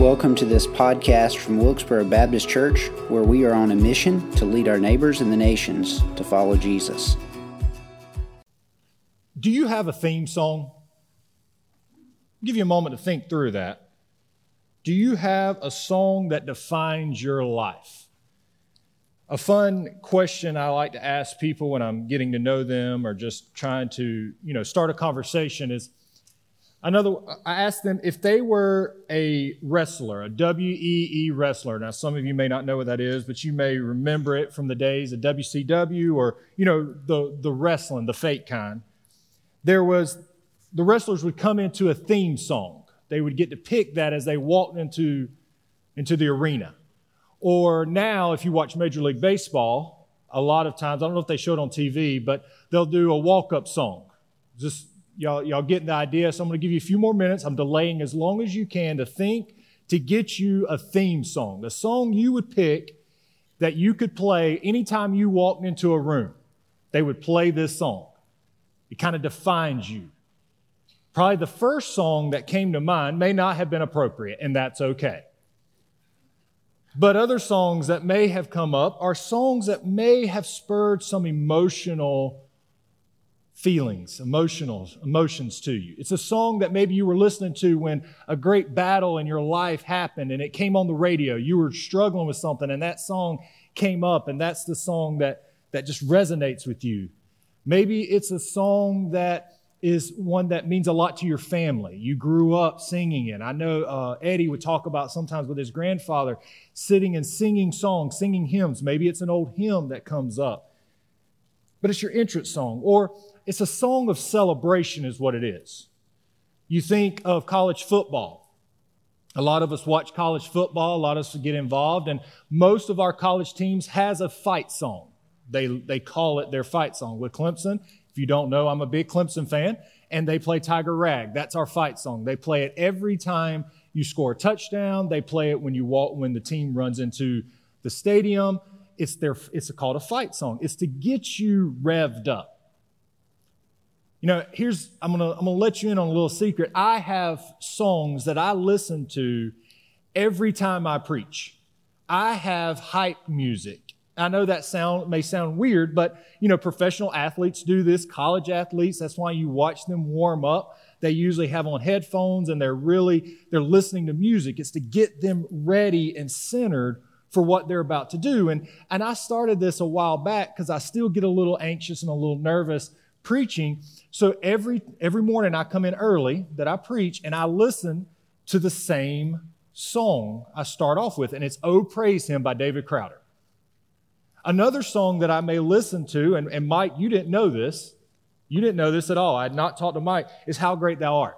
Welcome to this podcast from Wilkesboro Baptist Church, where we are on a mission to lead our neighbors and the nations to follow Jesus. Do you have a theme song? I'll give you a moment to think through that. Do you have a song that defines your life? A fun question I like to ask people when I'm getting to know them or just trying to, you know, start a conversation is Another, I asked them if they were a wrestler, a WWE wrestler. Now, some of you may not know what that is, but you may remember it from the days of WCW or, you know, the, the wrestling, the fake kind. There was, the wrestlers would come into a theme song. They would get to pick that as they walked into, into the arena. Or now, if you watch Major League Baseball, a lot of times, I don't know if they show it on TV, but they'll do a walk up song. Just Y'all, y'all getting the idea? So I'm going to give you a few more minutes. I'm delaying as long as you can to think to get you a theme song, a song you would pick that you could play anytime you walked into a room. They would play this song. It kind of defines you. Probably the first song that came to mind may not have been appropriate, and that's okay. But other songs that may have come up are songs that may have spurred some emotional feelings, emotional emotions to you. It's a song that maybe you were listening to when a great battle in your life happened and it came on the radio. You were struggling with something and that song came up and that's the song that that just resonates with you. Maybe it's a song that is one that means a lot to your family. You grew up singing it. I know uh, Eddie would talk about sometimes with his grandfather sitting and singing songs, singing hymns. Maybe it's an old hymn that comes up, but it's your entrance song. Or it's a song of celebration, is what it is. You think of college football. A lot of us watch college football, a lot of us get involved, and most of our college teams has a fight song. They, they call it their fight song. With Clemson, if you don't know, I'm a big Clemson fan, and they play Tiger Rag. That's our fight song. They play it every time you score a touchdown. They play it when you walk, when the team runs into the stadium. It's their, it's called a fight song. It's to get you revved up. You know, here's, I'm gonna, I'm gonna let you in on a little secret. I have songs that I listen to every time I preach. I have hype music. I know that sound may sound weird, but you know, professional athletes do this, college athletes, that's why you watch them warm up. They usually have on headphones and they're really, they're listening to music. It's to get them ready and centered for what they're about to do. And, and I started this a while back because I still get a little anxious and a little nervous preaching. So every, every morning I come in early that I preach and I listen to the same song I start off with, and it's Oh Praise Him by David Crowder. Another song that I may listen to, and, and Mike, you didn't know this, you didn't know this at all. I had not talked to Mike, is How Great Thou Art.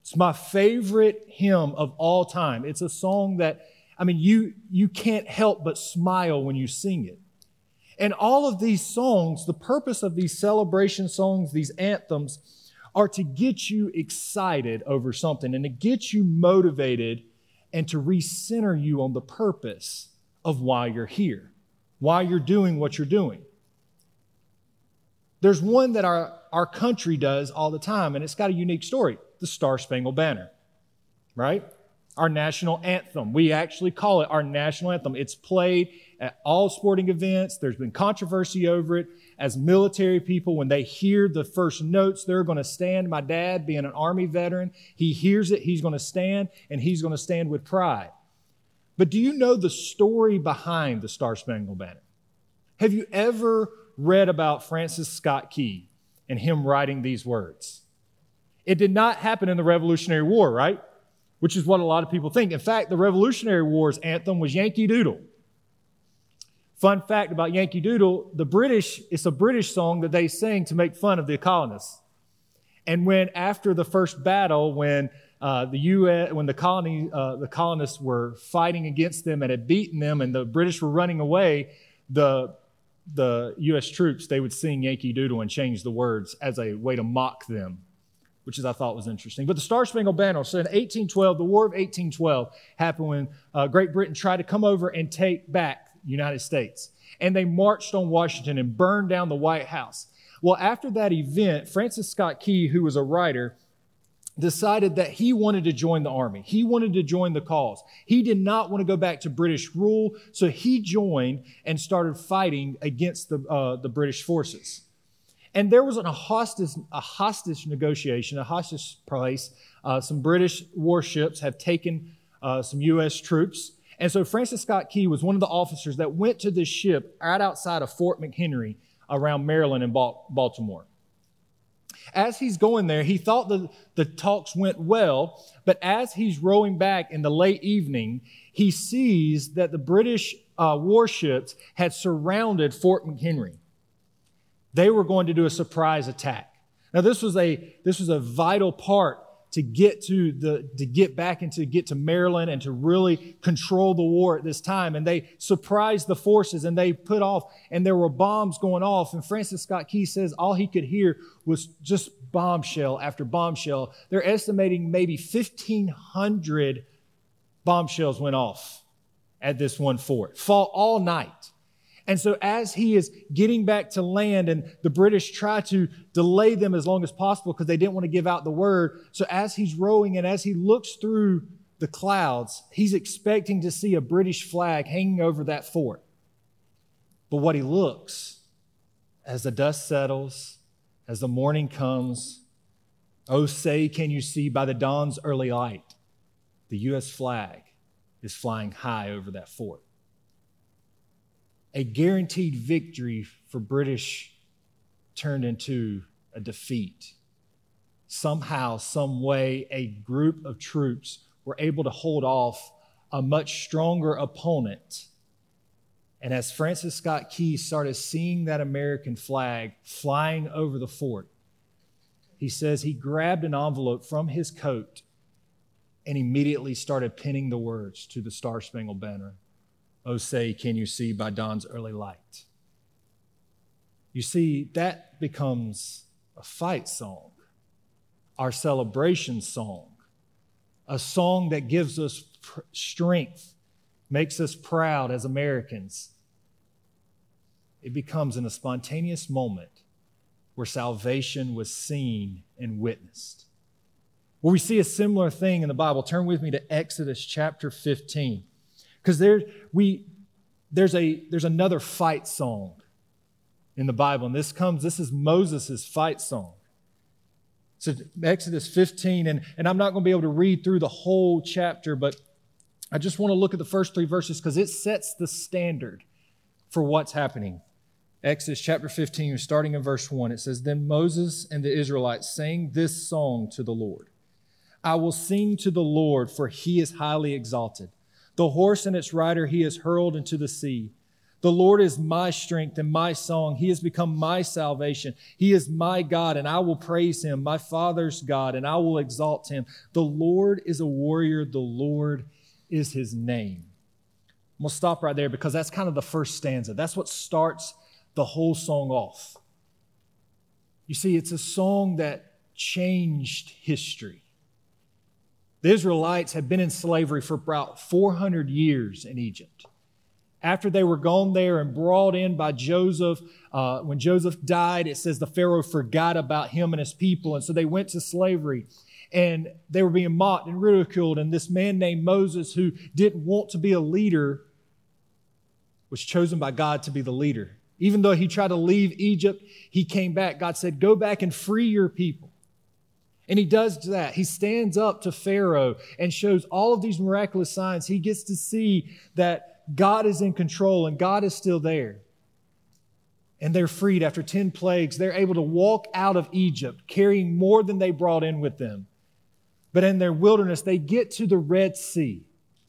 It's my favorite hymn of all time. It's a song that, I mean, you, you can't help but smile when you sing it. And all of these songs, the purpose of these celebration songs, these anthems, are to get you excited over something and to get you motivated and to recenter you on the purpose of why you're here, why you're doing what you're doing. There's one that our, our country does all the time, and it's got a unique story the Star Spangled Banner, right? Our national anthem. We actually call it our national anthem. It's played at all sporting events. There's been controversy over it. As military people, when they hear the first notes, they're going to stand. My dad, being an Army veteran, he hears it, he's going to stand, and he's going to stand with pride. But do you know the story behind the Star Spangled Banner? Have you ever read about Francis Scott Key and him writing these words? It did not happen in the Revolutionary War, right? Which is what a lot of people think. In fact, the Revolutionary War's anthem was Yankee Doodle. Fun fact about Yankee Doodle, the British, it's a British song that they sing to make fun of the colonists. And when after the first battle, when uh, the U.S. when the colony uh, the colonists were fighting against them and had beaten them, and the British were running away, the the U.S. troops they would sing Yankee Doodle and change the words as a way to mock them, which is I thought was interesting. But the Star Spangled Banner. So in 1812, the War of 1812 happened when uh, Great Britain tried to come over and take back United States. And they marched on Washington and burned down the White House. Well, after that event, Francis Scott Key, who was a writer, decided that he wanted to join the army. He wanted to join the cause. He did not want to go back to British rule, so he joined and started fighting against the, uh, the British forces. And there was a hostage, a hostage negotiation, a hostage price. Uh, some British warships have taken uh, some U.S. troops. And so Francis Scott Key was one of the officers that went to this ship right outside of Fort McHenry around Maryland and Baltimore. As he's going there, he thought the, the talks went well, but as he's rowing back in the late evening, he sees that the British uh, warships had surrounded Fort McHenry. They were going to do a surprise attack. Now, this was a, this was a vital part to get to the to get back and to get to Maryland and to really control the war at this time. And they surprised the forces and they put off, and there were bombs going off. And Francis Scott Key says all he could hear was just bombshell after bombshell. They're estimating maybe 1,500 bombshells went off at this one fort, fall all night. And so, as he is getting back to land, and the British try to delay them as long as possible because they didn't want to give out the word. So, as he's rowing and as he looks through the clouds, he's expecting to see a British flag hanging over that fort. But what he looks, as the dust settles, as the morning comes, oh, say, can you see by the dawn's early light, the U.S. flag is flying high over that fort a guaranteed victory for British turned into a defeat. Somehow, some way, a group of troops were able to hold off a much stronger opponent. And as Francis Scott Key started seeing that American flag flying over the fort, he says he grabbed an envelope from his coat and immediately started pinning the words to the Star Spangled Banner. Oh, say, can you see by dawn's early light? You see, that becomes a fight song, our celebration song, a song that gives us pr- strength, makes us proud as Americans. It becomes in a spontaneous moment where salvation was seen and witnessed. Where we see a similar thing in the Bible, turn with me to Exodus chapter 15. Because there, we, there's, a, there's another fight song in the Bible, and this comes, this is Moses' fight song. So Exodus 15, and, and I'm not going to be able to read through the whole chapter, but I just want to look at the first three verses because it sets the standard for what's happening. Exodus chapter 15, starting in verse 1, it says, Then Moses and the Israelites sang this song to the Lord I will sing to the Lord, for he is highly exalted. The horse and its rider he has hurled into the sea. The Lord is my strength and my song. He has become my salvation. He is my God, and I will praise him, my Father's God, and I will exalt him. The Lord is a warrior. The Lord is his name. To stop right there because that's kind of the first stanza. That's what starts the whole song off. You see, it's a song that changed history. The Israelites had been in slavery for about 400 years in Egypt. After they were gone there and brought in by Joseph, uh, when Joseph died, it says the Pharaoh forgot about him and his people. And so they went to slavery and they were being mocked and ridiculed. And this man named Moses, who didn't want to be a leader, was chosen by God to be the leader. Even though he tried to leave Egypt, he came back. God said, Go back and free your people. And he does that. He stands up to Pharaoh and shows all of these miraculous signs. He gets to see that God is in control and God is still there. And they're freed after 10 plagues. They're able to walk out of Egypt carrying more than they brought in with them. But in their wilderness, they get to the Red Sea,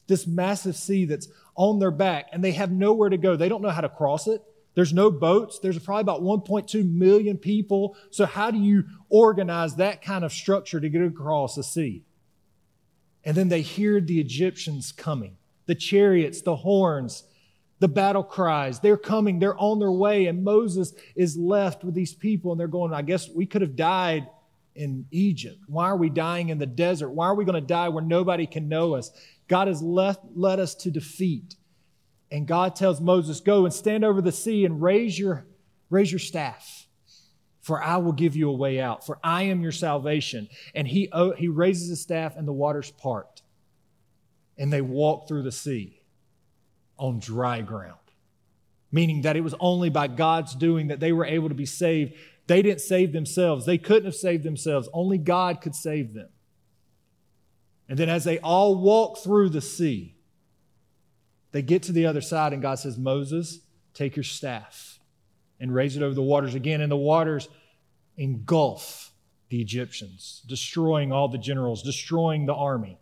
this massive sea that's on their back, and they have nowhere to go. They don't know how to cross it. There's no boats. There's probably about 1.2 million people. So, how do you organize that kind of structure to get across the sea? And then they hear the Egyptians coming the chariots, the horns, the battle cries. They're coming, they're on their way. And Moses is left with these people, and they're going, I guess we could have died in Egypt. Why are we dying in the desert? Why are we going to die where nobody can know us? God has left, led us to defeat. And God tells Moses, Go and stand over the sea and raise your, raise your staff. for I will give you a way out, for I am your salvation. And he, he raises his staff, and the waters part. And they walk through the sea on dry ground, meaning that it was only by God's doing that they were able to be saved. They didn't save themselves, they couldn't have saved themselves. Only God could save them. And then as they all walk through the sea, they get to the other side, and God says, Moses, take your staff and raise it over the waters again, and the waters engulf the Egyptians, destroying all the generals, destroying the army.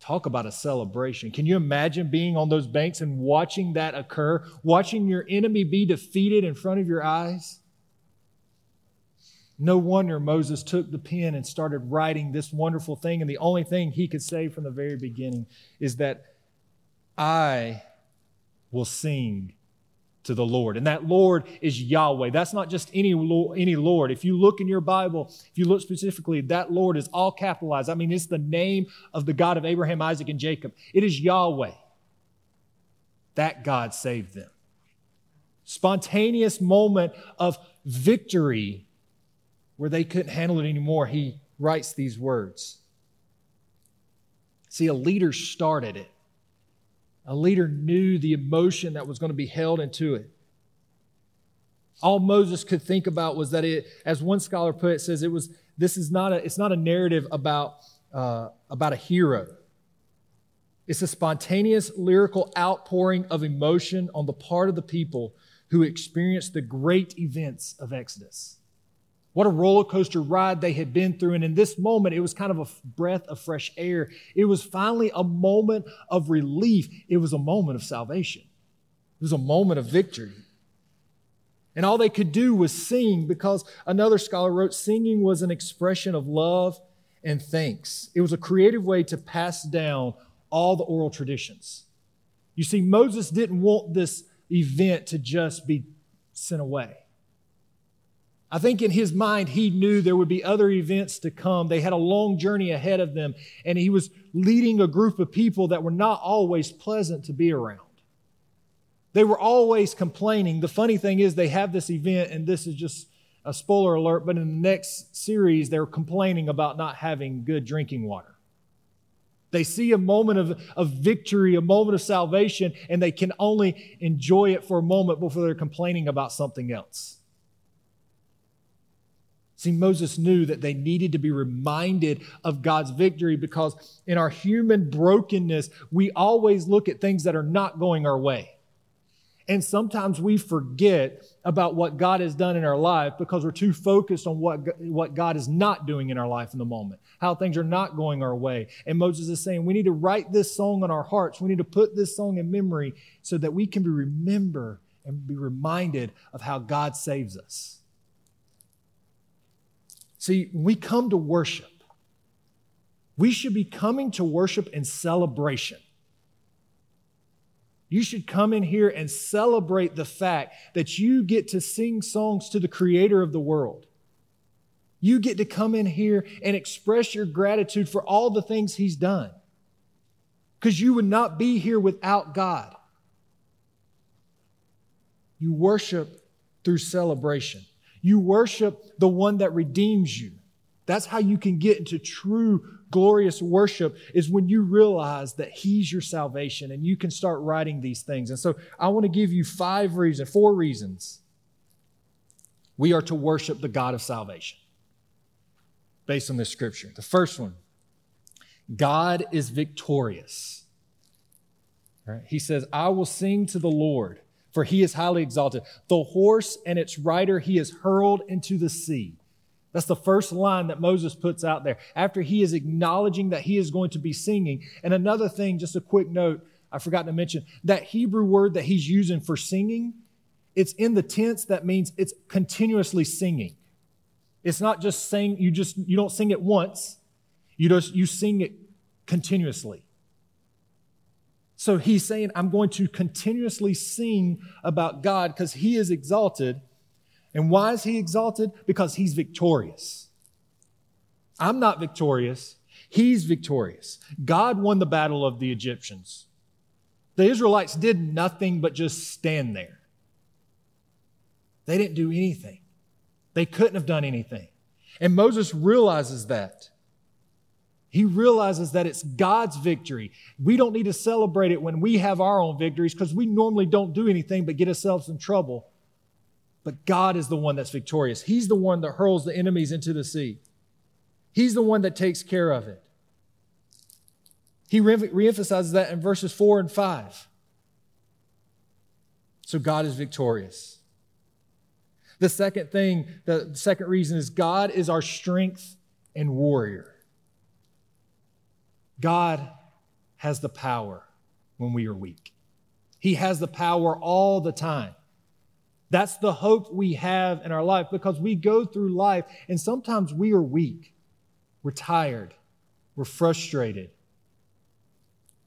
Talk about a celebration. Can you imagine being on those banks and watching that occur, watching your enemy be defeated in front of your eyes? No wonder Moses took the pen and started writing this wonderful thing. And the only thing he could say from the very beginning is that I will sing to the Lord. And that Lord is Yahweh. That's not just any, any Lord. If you look in your Bible, if you look specifically, that Lord is all capitalized. I mean, it's the name of the God of Abraham, Isaac, and Jacob. It is Yahweh. That God saved them. Spontaneous moment of victory where they couldn't handle it anymore. He writes these words. See, a leader started it. A leader knew the emotion that was going to be held into it. All Moses could think about was that it, as one scholar put it, says it was this is not a it's not a narrative about uh, about a hero. It's a spontaneous lyrical outpouring of emotion on the part of the people who experienced the great events of Exodus. What a roller coaster ride they had been through. And in this moment, it was kind of a breath of fresh air. It was finally a moment of relief. It was a moment of salvation. It was a moment of victory. And all they could do was sing because another scholar wrote singing was an expression of love and thanks. It was a creative way to pass down all the oral traditions. You see, Moses didn't want this event to just be sent away. I think in his mind, he knew there would be other events to come. They had a long journey ahead of them, and he was leading a group of people that were not always pleasant to be around. They were always complaining. The funny thing is, they have this event, and this is just a spoiler alert, but in the next series, they're complaining about not having good drinking water. They see a moment of, of victory, a moment of salvation, and they can only enjoy it for a moment before they're complaining about something else. See, Moses knew that they needed to be reminded of God's victory because in our human brokenness, we always look at things that are not going our way. And sometimes we forget about what God has done in our life because we're too focused on what, what God is not doing in our life in the moment, how things are not going our way. And Moses is saying, we need to write this song on our hearts. We need to put this song in memory so that we can be remember and be reminded of how God saves us. See, when we come to worship, we should be coming to worship in celebration. You should come in here and celebrate the fact that you get to sing songs to the creator of the world. You get to come in here and express your gratitude for all the things he's done. Because you would not be here without God. You worship through celebration. You worship the one that redeems you. That's how you can get into true glorious worship is when you realize that he's your salvation and you can start writing these things. And so I want to give you five reasons, four reasons we are to worship the God of salvation based on this scripture. The first one, God is victorious. Right? He says, I will sing to the Lord for he is highly exalted. The horse and its rider he has hurled into the sea. That's the first line that Moses puts out there after he is acknowledging that he is going to be singing. And another thing, just a quick note, I forgot to mention that Hebrew word that he's using for singing, it's in the tense that means it's continuously singing. It's not just saying you just you don't sing it once. You just you sing it continuously. So he's saying, I'm going to continuously sing about God because he is exalted. And why is he exalted? Because he's victorious. I'm not victorious. He's victorious. God won the battle of the Egyptians. The Israelites did nothing but just stand there. They didn't do anything. They couldn't have done anything. And Moses realizes that. He realizes that it's God's victory. We don't need to celebrate it when we have our own victories because we normally don't do anything but get ourselves in trouble. But God is the one that's victorious. He's the one that hurls the enemies into the sea. He's the one that takes care of it. He re- reemphasizes that in verses 4 and 5. So God is victorious. The second thing, the second reason is God is our strength and warrior. God has the power when we are weak. He has the power all the time. That's the hope we have in our life because we go through life and sometimes we are weak. We're tired. We're frustrated.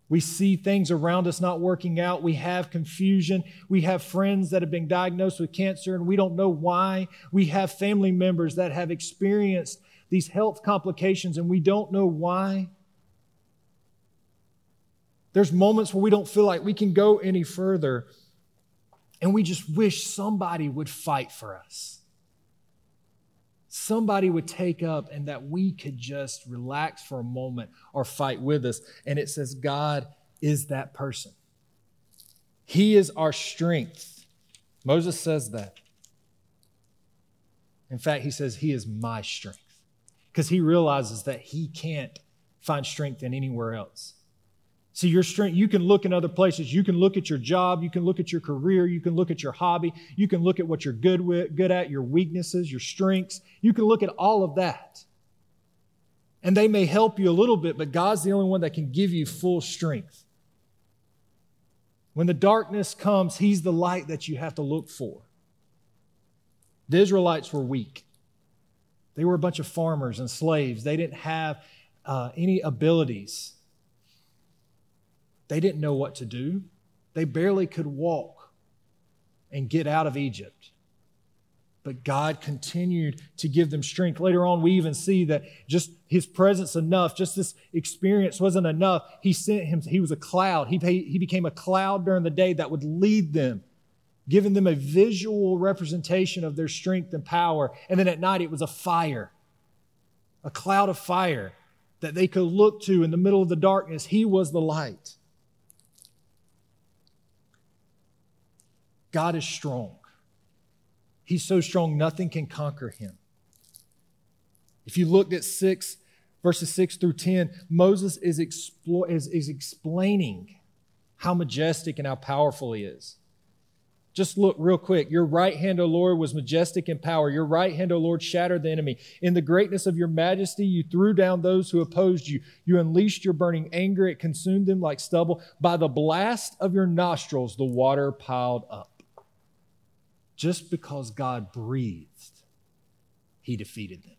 We see things around us not working out. We have confusion. We have friends that have been diagnosed with cancer and we don't know why. We have family members that have experienced these health complications and we don't know why. There's moments where we don't feel like we can go any further, and we just wish somebody would fight for us. Somebody would take up and that we could just relax for a moment or fight with us. And it says, God is that person. He is our strength. Moses says that. In fact, he says, He is my strength because he realizes that he can't find strength in anywhere else. See, your strength, you can look in other places. You can look at your job. You can look at your career. You can look at your hobby. You can look at what you're good, with, good at, your weaknesses, your strengths. You can look at all of that. And they may help you a little bit, but God's the only one that can give you full strength. When the darkness comes, He's the light that you have to look for. The Israelites were weak. They were a bunch of farmers and slaves. They didn't have uh, any abilities they didn't know what to do. They barely could walk and get out of Egypt. But God continued to give them strength. Later on, we even see that just his presence enough, just this experience wasn't enough. He sent him, he was a cloud. He, he became a cloud during the day that would lead them, giving them a visual representation of their strength and power. And then at night, it was a fire, a cloud of fire that they could look to in the middle of the darkness. He was the light. God is strong. He's so strong, nothing can conquer him. If you looked at 6, verses 6 through 10, Moses is, is, is explaining how majestic and how powerful he is. Just look real quick. Your right hand, O Lord, was majestic in power. Your right hand, O Lord, shattered the enemy. In the greatness of your majesty, you threw down those who opposed you. You unleashed your burning anger. It consumed them like stubble. By the blast of your nostrils, the water piled up. Just because God breathed, he defeated them.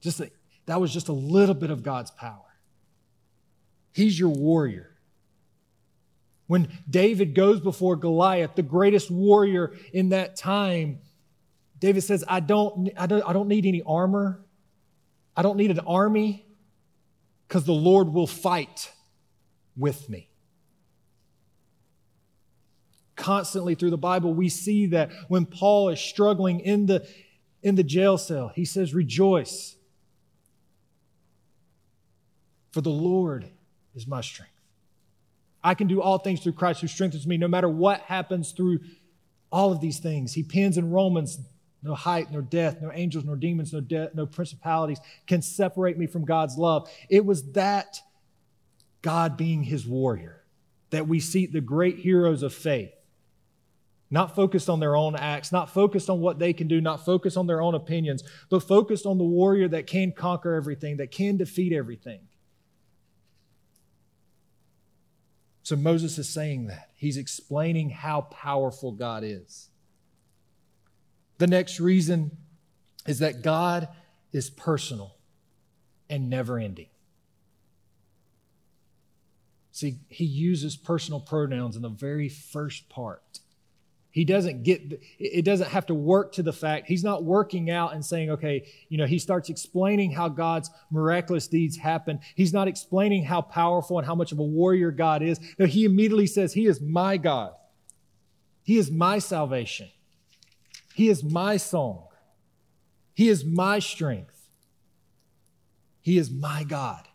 Just a, that was just a little bit of God's power. He's your warrior. When David goes before Goliath, the greatest warrior in that time, David says, I don't, I don't, I don't need any armor. I don't need an army because the Lord will fight with me constantly through the Bible, we see that when Paul is struggling in the, in the jail cell, he says, Rejoice, for the Lord is my strength. I can do all things through Christ who strengthens me, no matter what happens through all of these things. He pins in Romans, no height, nor death, no angels, nor demons, no, de- no principalities can separate me from God's love. It was that God being his warrior that we see the great heroes of faith not focused on their own acts, not focused on what they can do, not focused on their own opinions, but focused on the warrior that can conquer everything, that can defeat everything. So Moses is saying that. He's explaining how powerful God is. The next reason is that God is personal and never ending. See, he uses personal pronouns in the very first part. He doesn't get, it doesn't have to work to the fact. He's not working out and saying, okay, you know, he starts explaining how God's miraculous deeds happen. He's not explaining how powerful and how much of a warrior God is. No, he immediately says, He is my God. He is my salvation. He is my song. He is my strength. He is my God.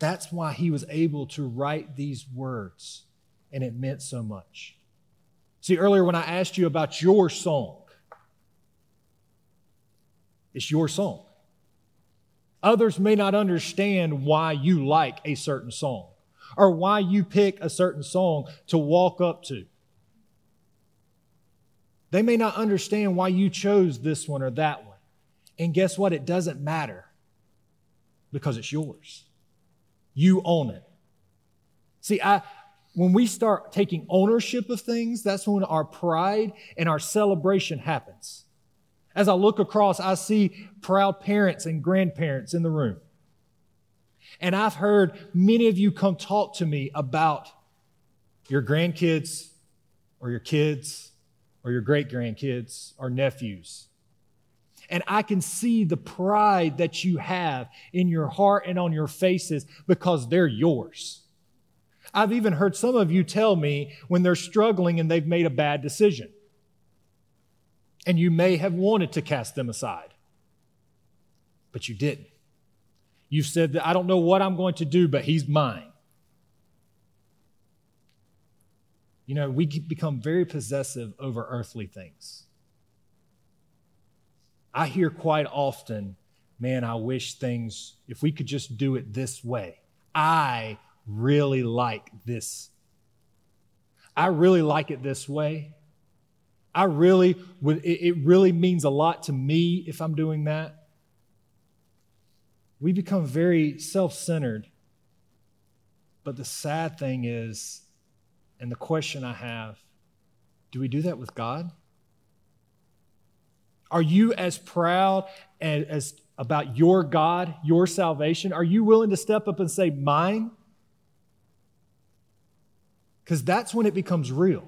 That's why he was able to write these words, and it meant so much. See, earlier when I asked you about your song, it's your song. Others may not understand why you like a certain song or why you pick a certain song to walk up to. They may not understand why you chose this one or that one. And guess what? It doesn't matter because it's yours. You own it. See, I, when we start taking ownership of things, that's when our pride and our celebration happens. As I look across, I see proud parents and grandparents in the room. And I've heard many of you come talk to me about your grandkids or your kids or your great grandkids or nephews. And I can see the pride that you have in your heart and on your faces because they're yours. I've even heard some of you tell me when they're struggling and they've made a bad decision. And you may have wanted to cast them aside, but you didn't. You've said that I don't know what I'm going to do, but he's mine. You know, we become very possessive over earthly things. I hear quite often, man, I wish things, if we could just do it this way. I really like this. I really like it this way. I really would, it really means a lot to me if I'm doing that. We become very self centered. But the sad thing is, and the question I have do we do that with God? Are you as proud as, as about your God, your salvation? Are you willing to step up and say, Mine? Because that's when it becomes real.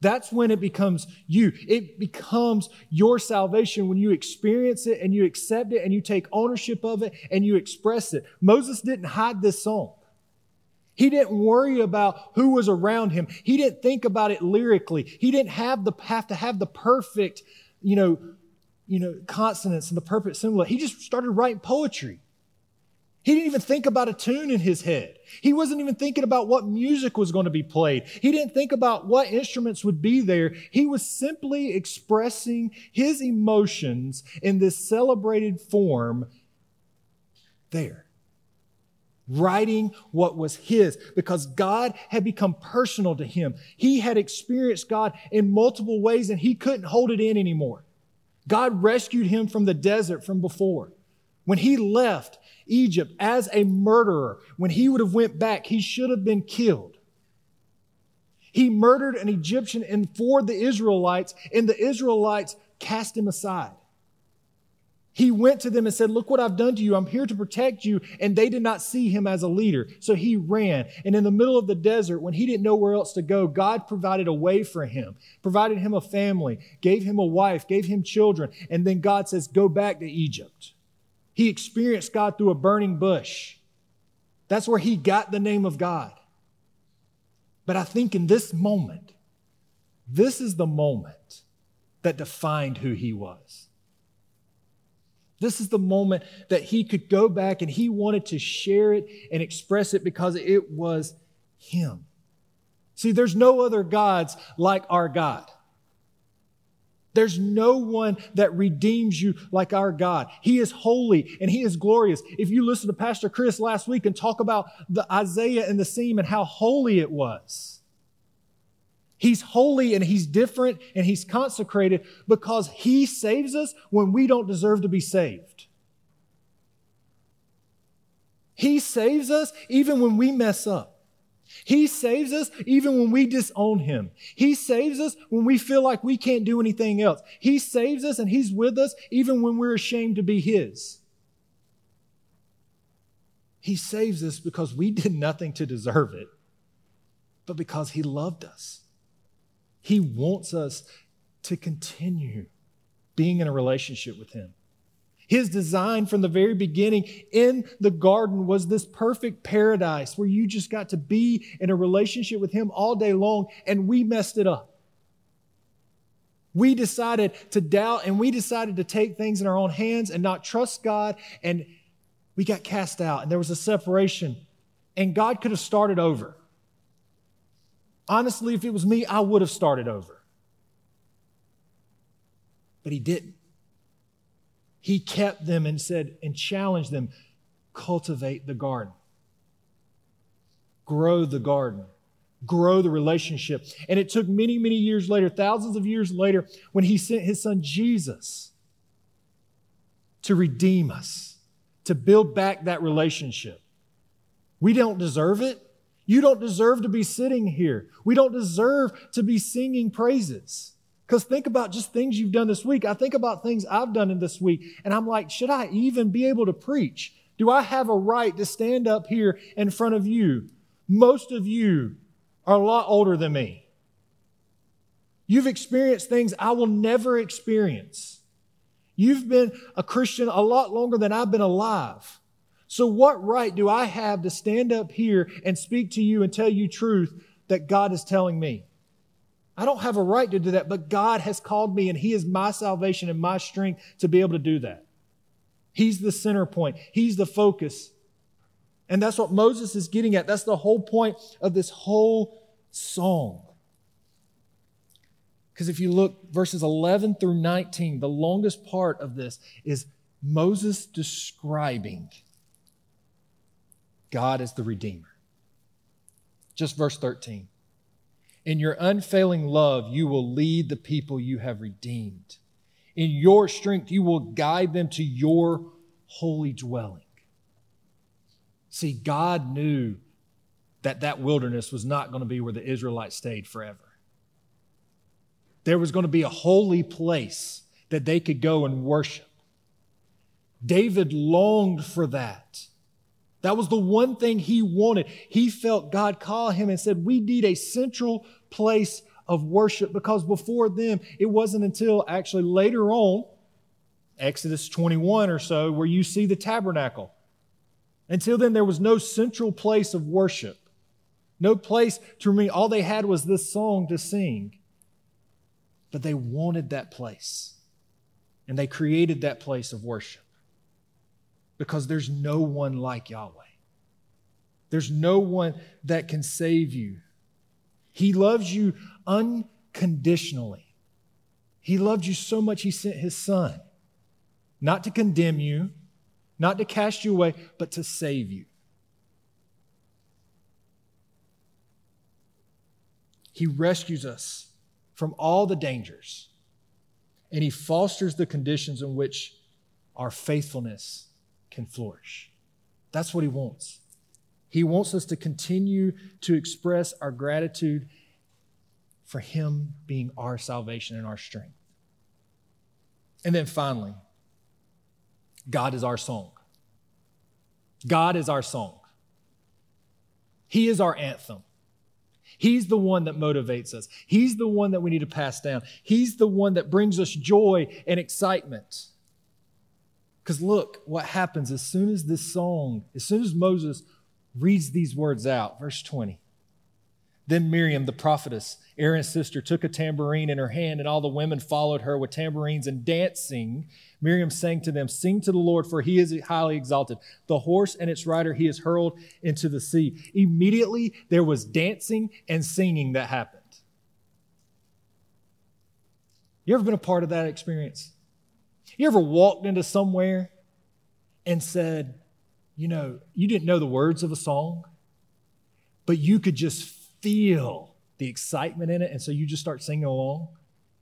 That's when it becomes you. It becomes your salvation when you experience it and you accept it and you take ownership of it and you express it. Moses didn't hide this song. He didn't worry about who was around him. He didn't think about it lyrically. He didn't have the have to have the perfect, you know, you know, consonants and the perfect symbol. He just started writing poetry. He didn't even think about a tune in his head. He wasn't even thinking about what music was going to be played. He didn't think about what instruments would be there. He was simply expressing his emotions in this celebrated form there. Writing what was his because God had become personal to him. He had experienced God in multiple ways and he couldn't hold it in anymore. God rescued him from the desert from before. When he left, Egypt as a murderer. When he would have went back, he should have been killed. He murdered an Egyptian and for the Israelites, and the Israelites cast him aside. He went to them and said, Look what I've done to you. I'm here to protect you. And they did not see him as a leader. So he ran. And in the middle of the desert, when he didn't know where else to go, God provided a way for him, provided him a family, gave him a wife, gave him children. And then God says, Go back to Egypt. He experienced God through a burning bush. That's where he got the name of God. But I think in this moment, this is the moment that defined who he was. This is the moment that he could go back and he wanted to share it and express it because it was him. See, there's no other gods like our God. There's no one that redeems you like our God. He is holy and he is glorious. If you listen to Pastor Chris last week and talk about the Isaiah and the seam and how holy it was. He's holy and he's different and he's consecrated because he saves us when we don't deserve to be saved. He saves us even when we mess up. He saves us even when we disown Him. He saves us when we feel like we can't do anything else. He saves us and He's with us even when we're ashamed to be His. He saves us because we did nothing to deserve it, but because He loved us. He wants us to continue being in a relationship with Him. His design from the very beginning in the garden was this perfect paradise where you just got to be in a relationship with Him all day long, and we messed it up. We decided to doubt and we decided to take things in our own hands and not trust God. And we got cast out and there was a separation. And God could have started over. Honestly, if it was me, I would have started over. But He didn't. He kept them and said, and challenged them cultivate the garden, grow the garden grow the relationship. And it took many, many years later, thousands of years later, when he sent his son Jesus to redeem us, to build back that relationship. We don't deserve it. You don't deserve to be sitting here. We don't deserve to be singing praises. Because think about just things you've done this week. I think about things I've done in this week, and I'm like, should I even be able to preach? Do I have a right to stand up here in front of you? Most of you are a lot older than me. You've experienced things I will never experience. You've been a Christian a lot longer than I've been alive. So, what right do I have to stand up here and speak to you and tell you truth that God is telling me? I don't have a right to do that, but God has called me and He is my salvation and my strength to be able to do that. He's the center point, He's the focus. And that's what Moses is getting at. That's the whole point of this whole song. Because if you look verses 11 through 19, the longest part of this is Moses describing God as the Redeemer. Just verse 13. In your unfailing love, you will lead the people you have redeemed. In your strength, you will guide them to your holy dwelling. See, God knew that that wilderness was not going to be where the Israelites stayed forever. There was going to be a holy place that they could go and worship. David longed for that. That was the one thing he wanted. He felt God call him and said, We need a central place of worship because before them, it wasn't until actually later on, Exodus 21 or so, where you see the tabernacle. Until then, there was no central place of worship, no place to me. All they had was this song to sing. But they wanted that place, and they created that place of worship because there's no one like Yahweh. There's no one that can save you. He loves you unconditionally. He loved you so much, He sent His Son, not to condemn you, not to cast you away, but to save you. He rescues us from all the dangers, and He fosters the conditions in which our faithfulness can flourish. That's what He wants. He wants us to continue to express our gratitude for Him being our salvation and our strength. And then finally, God is our song. God is our song. He is our anthem. He's the one that motivates us. He's the one that we need to pass down. He's the one that brings us joy and excitement. Because look what happens as soon as this song, as soon as Moses reads these words out, verse 20. Then Miriam, the prophetess, Aaron's sister, took a tambourine in her hand, and all the women followed her with tambourines and dancing. Miriam sang to them, Sing to the Lord, for he is highly exalted. The horse and its rider he has hurled into the sea. Immediately there was dancing and singing that happened. You ever been a part of that experience? You ever walked into somewhere and said, You know, you didn't know the words of a song, but you could just feel the excitement in it. And so you just start singing along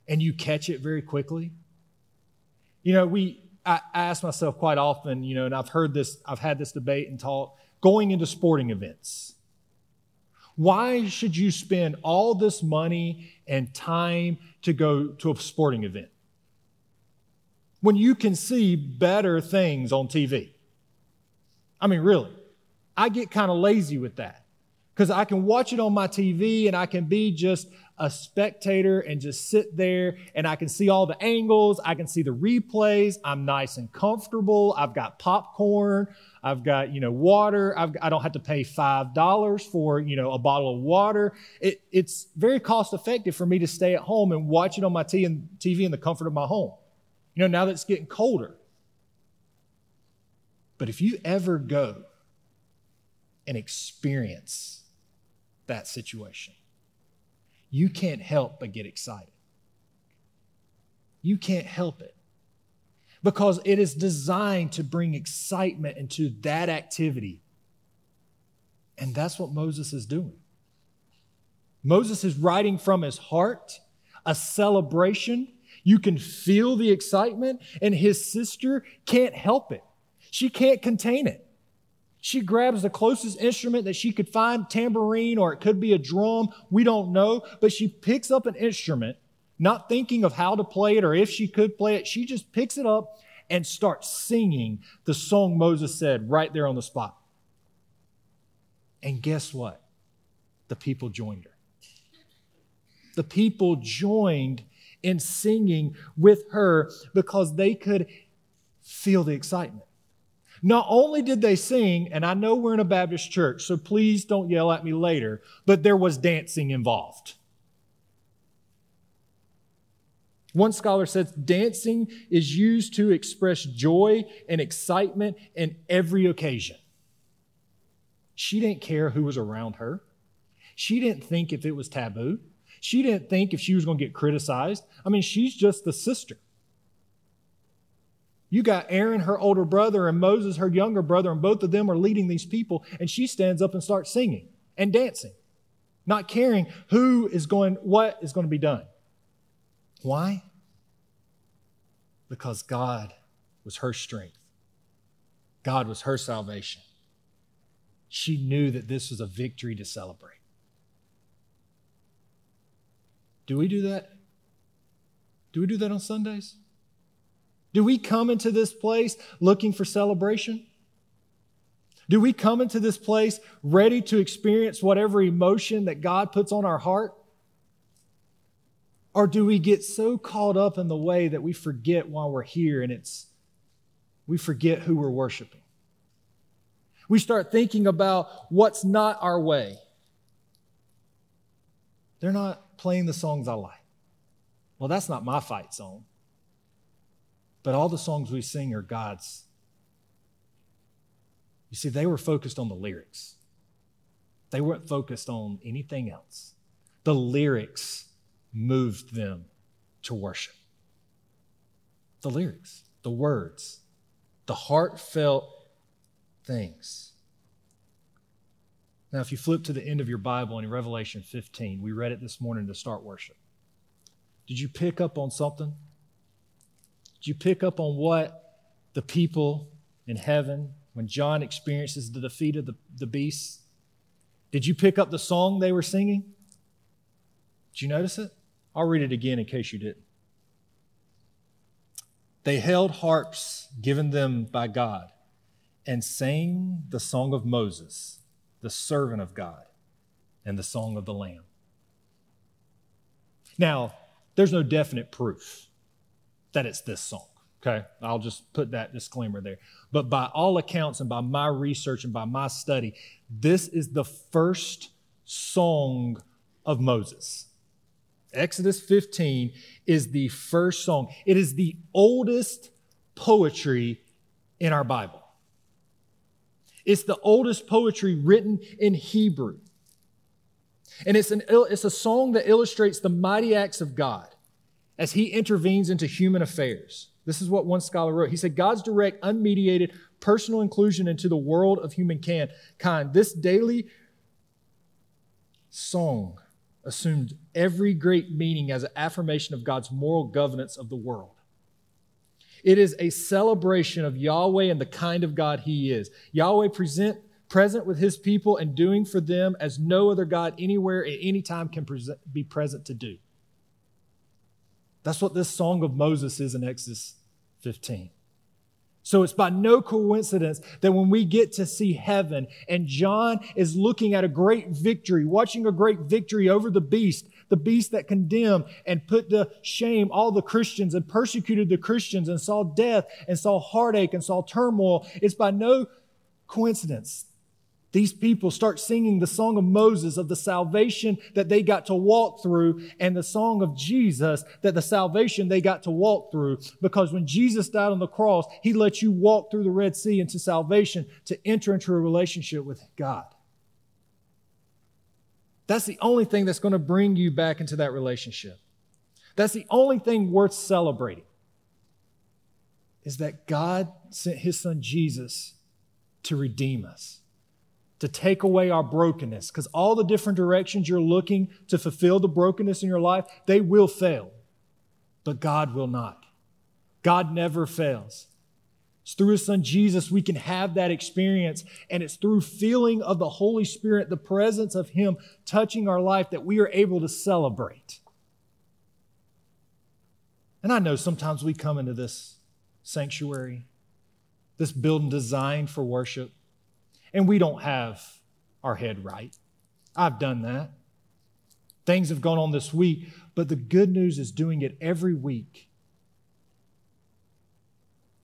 and you catch it very quickly. You know, we, I, ask myself quite often, you know, and I've heard this, I've had this debate and talk going into sporting events. Why should you spend all this money and time to go to a sporting event when you can see better things on TV? I mean, really, I get kind of lazy with that. Because I can watch it on my TV and I can be just a spectator and just sit there and I can see all the angles. I can see the replays. I'm nice and comfortable. I've got popcorn. I've got, you know, water. I've, I don't have to pay $5 for, you know, a bottle of water. It, it's very cost effective for me to stay at home and watch it on my TV in the comfort of my home. You know, now that it's getting colder. But if you ever go and experience that situation, you can't help but get excited. You can't help it because it is designed to bring excitement into that activity. And that's what Moses is doing. Moses is writing from his heart a celebration. You can feel the excitement, and his sister can't help it. She can't contain it. She grabs the closest instrument that she could find, tambourine, or it could be a drum. We don't know. But she picks up an instrument, not thinking of how to play it or if she could play it. She just picks it up and starts singing the song Moses said right there on the spot. And guess what? The people joined her. The people joined in singing with her because they could feel the excitement. Not only did they sing, and I know we're in a Baptist church, so please don't yell at me later, but there was dancing involved. One scholar says dancing is used to express joy and excitement in every occasion. She didn't care who was around her. She didn't think if it was taboo. She didn't think if she was going to get criticized. I mean, she's just the sister. You got Aaron, her older brother, and Moses, her younger brother, and both of them are leading these people, and she stands up and starts singing and dancing, not caring who is going, what is going to be done. Why? Because God was her strength, God was her salvation. She knew that this was a victory to celebrate. Do we do that? Do we do that on Sundays? Do we come into this place looking for celebration? Do we come into this place ready to experience whatever emotion that God puts on our heart? Or do we get so caught up in the way that we forget while we're here and it's we forget who we're worshiping? We start thinking about what's not our way. They're not playing the songs I like. Well, that's not my fight song. But all the songs we sing are God's. You see, they were focused on the lyrics, they weren't focused on anything else. The lyrics moved them to worship. The lyrics, the words, the heartfelt things. Now, if you flip to the end of your Bible in Revelation 15, we read it this morning to start worship. Did you pick up on something? Did you pick up on what the people in heaven, when John experiences the defeat of the, the beasts, did you pick up the song they were singing? Did you notice it? I'll read it again in case you didn't. They held harps given them by God and sang the song of Moses, the servant of God, and the song of the Lamb. Now, there's no definite proof that it's this song. Okay, I'll just put that disclaimer there. But by all accounts and by my research and by my study, this is the first song of Moses. Exodus 15 is the first song. It is the oldest poetry in our Bible. It's the oldest poetry written in Hebrew. And it's, an, it's a song that illustrates the mighty acts of God as he intervenes into human affairs. This is what one scholar wrote. He said, God's direct, unmediated, personal inclusion into the world of humankind. This daily song assumed every great meaning as an affirmation of God's moral governance of the world. It is a celebration of Yahweh and the kind of God He is. Yahweh present, present with His people and doing for them as no other God anywhere at any time can present, be present to do. That's what this song of Moses is in Exodus 15. So it's by no coincidence that when we get to see heaven and John is looking at a great victory, watching a great victory over the beast, the beast that condemned and put to shame all the Christians and persecuted the Christians and saw death and saw heartache and saw turmoil, it's by no coincidence these people start singing the song of Moses of the salvation that they got to walk through and the song of Jesus that the salvation they got to walk through. Because when Jesus died on the cross, he let you walk through the Red Sea into salvation to enter into a relationship with God. That's the only thing that's going to bring you back into that relationship. That's the only thing worth celebrating is that God sent his son Jesus to redeem us to take away our brokenness. Because all the different directions you're looking to fulfill the brokenness in your life, they will fail. But God will not. God never fails. It's through His Son Jesus we can have that experience, and it's through feeling of the Holy Spirit, the presence of Him touching our life, that we are able to celebrate. And I know sometimes we come into this sanctuary, this building designed for worship, and we don't have our head right. I've done that. Things have gone on this week, but the good news is doing it every week.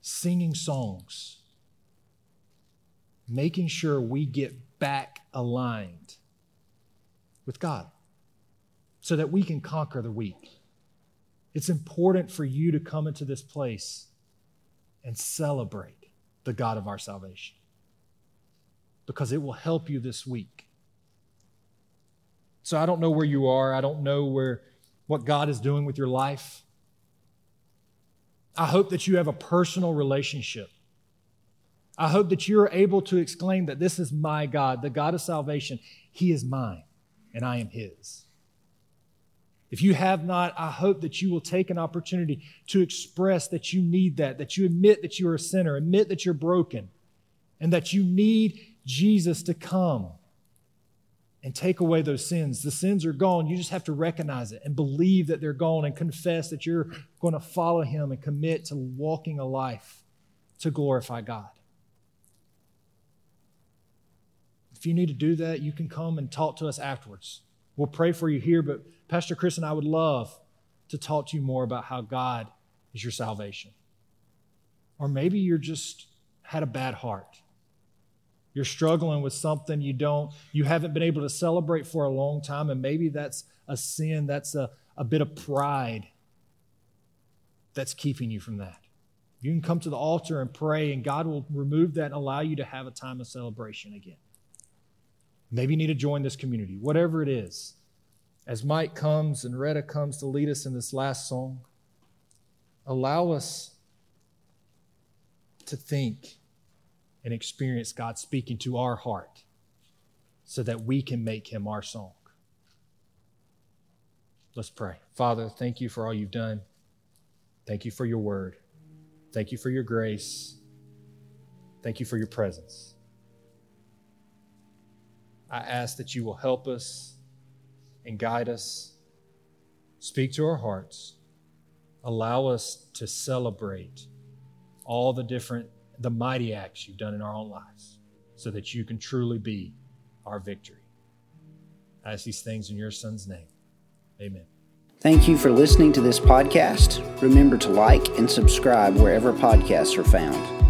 Singing songs, making sure we get back aligned with God so that we can conquer the week. It's important for you to come into this place and celebrate the God of our salvation because it will help you this week. So I don't know where you are. I don't know where what God is doing with your life. I hope that you have a personal relationship. I hope that you're able to exclaim that this is my God, the God of salvation. He is mine, and I am His. If you have not, I hope that you will take an opportunity to express that you need that, that you admit that you are a sinner, admit that you're broken, and that you need Jesus to come and take away those sins. The sins are gone. You just have to recognize it and believe that they're gone and confess that you're going to follow Him and commit to walking a life to glorify God. If you need to do that, you can come and talk to us afterwards. We'll pray for you here, but Pastor Chris and I would love to talk to you more about how God is your salvation. Or maybe you're just had a bad heart you're struggling with something you don't you haven't been able to celebrate for a long time and maybe that's a sin that's a, a bit of pride that's keeping you from that. You can come to the altar and pray and god will remove that and allow you to have a time of celebration again. Maybe you need to join this community whatever it is. As mike comes and retta comes to lead us in this last song allow us to think and experience God speaking to our heart so that we can make him our song. Let's pray. Father, thank you for all you've done. Thank you for your word. Thank you for your grace. Thank you for your presence. I ask that you will help us and guide us, speak to our hearts, allow us to celebrate all the different the mighty acts you've done in our own lives so that you can truly be our victory. I ask these things in your son's name. Amen. Thank you for listening to this podcast. Remember to like and subscribe wherever podcasts are found.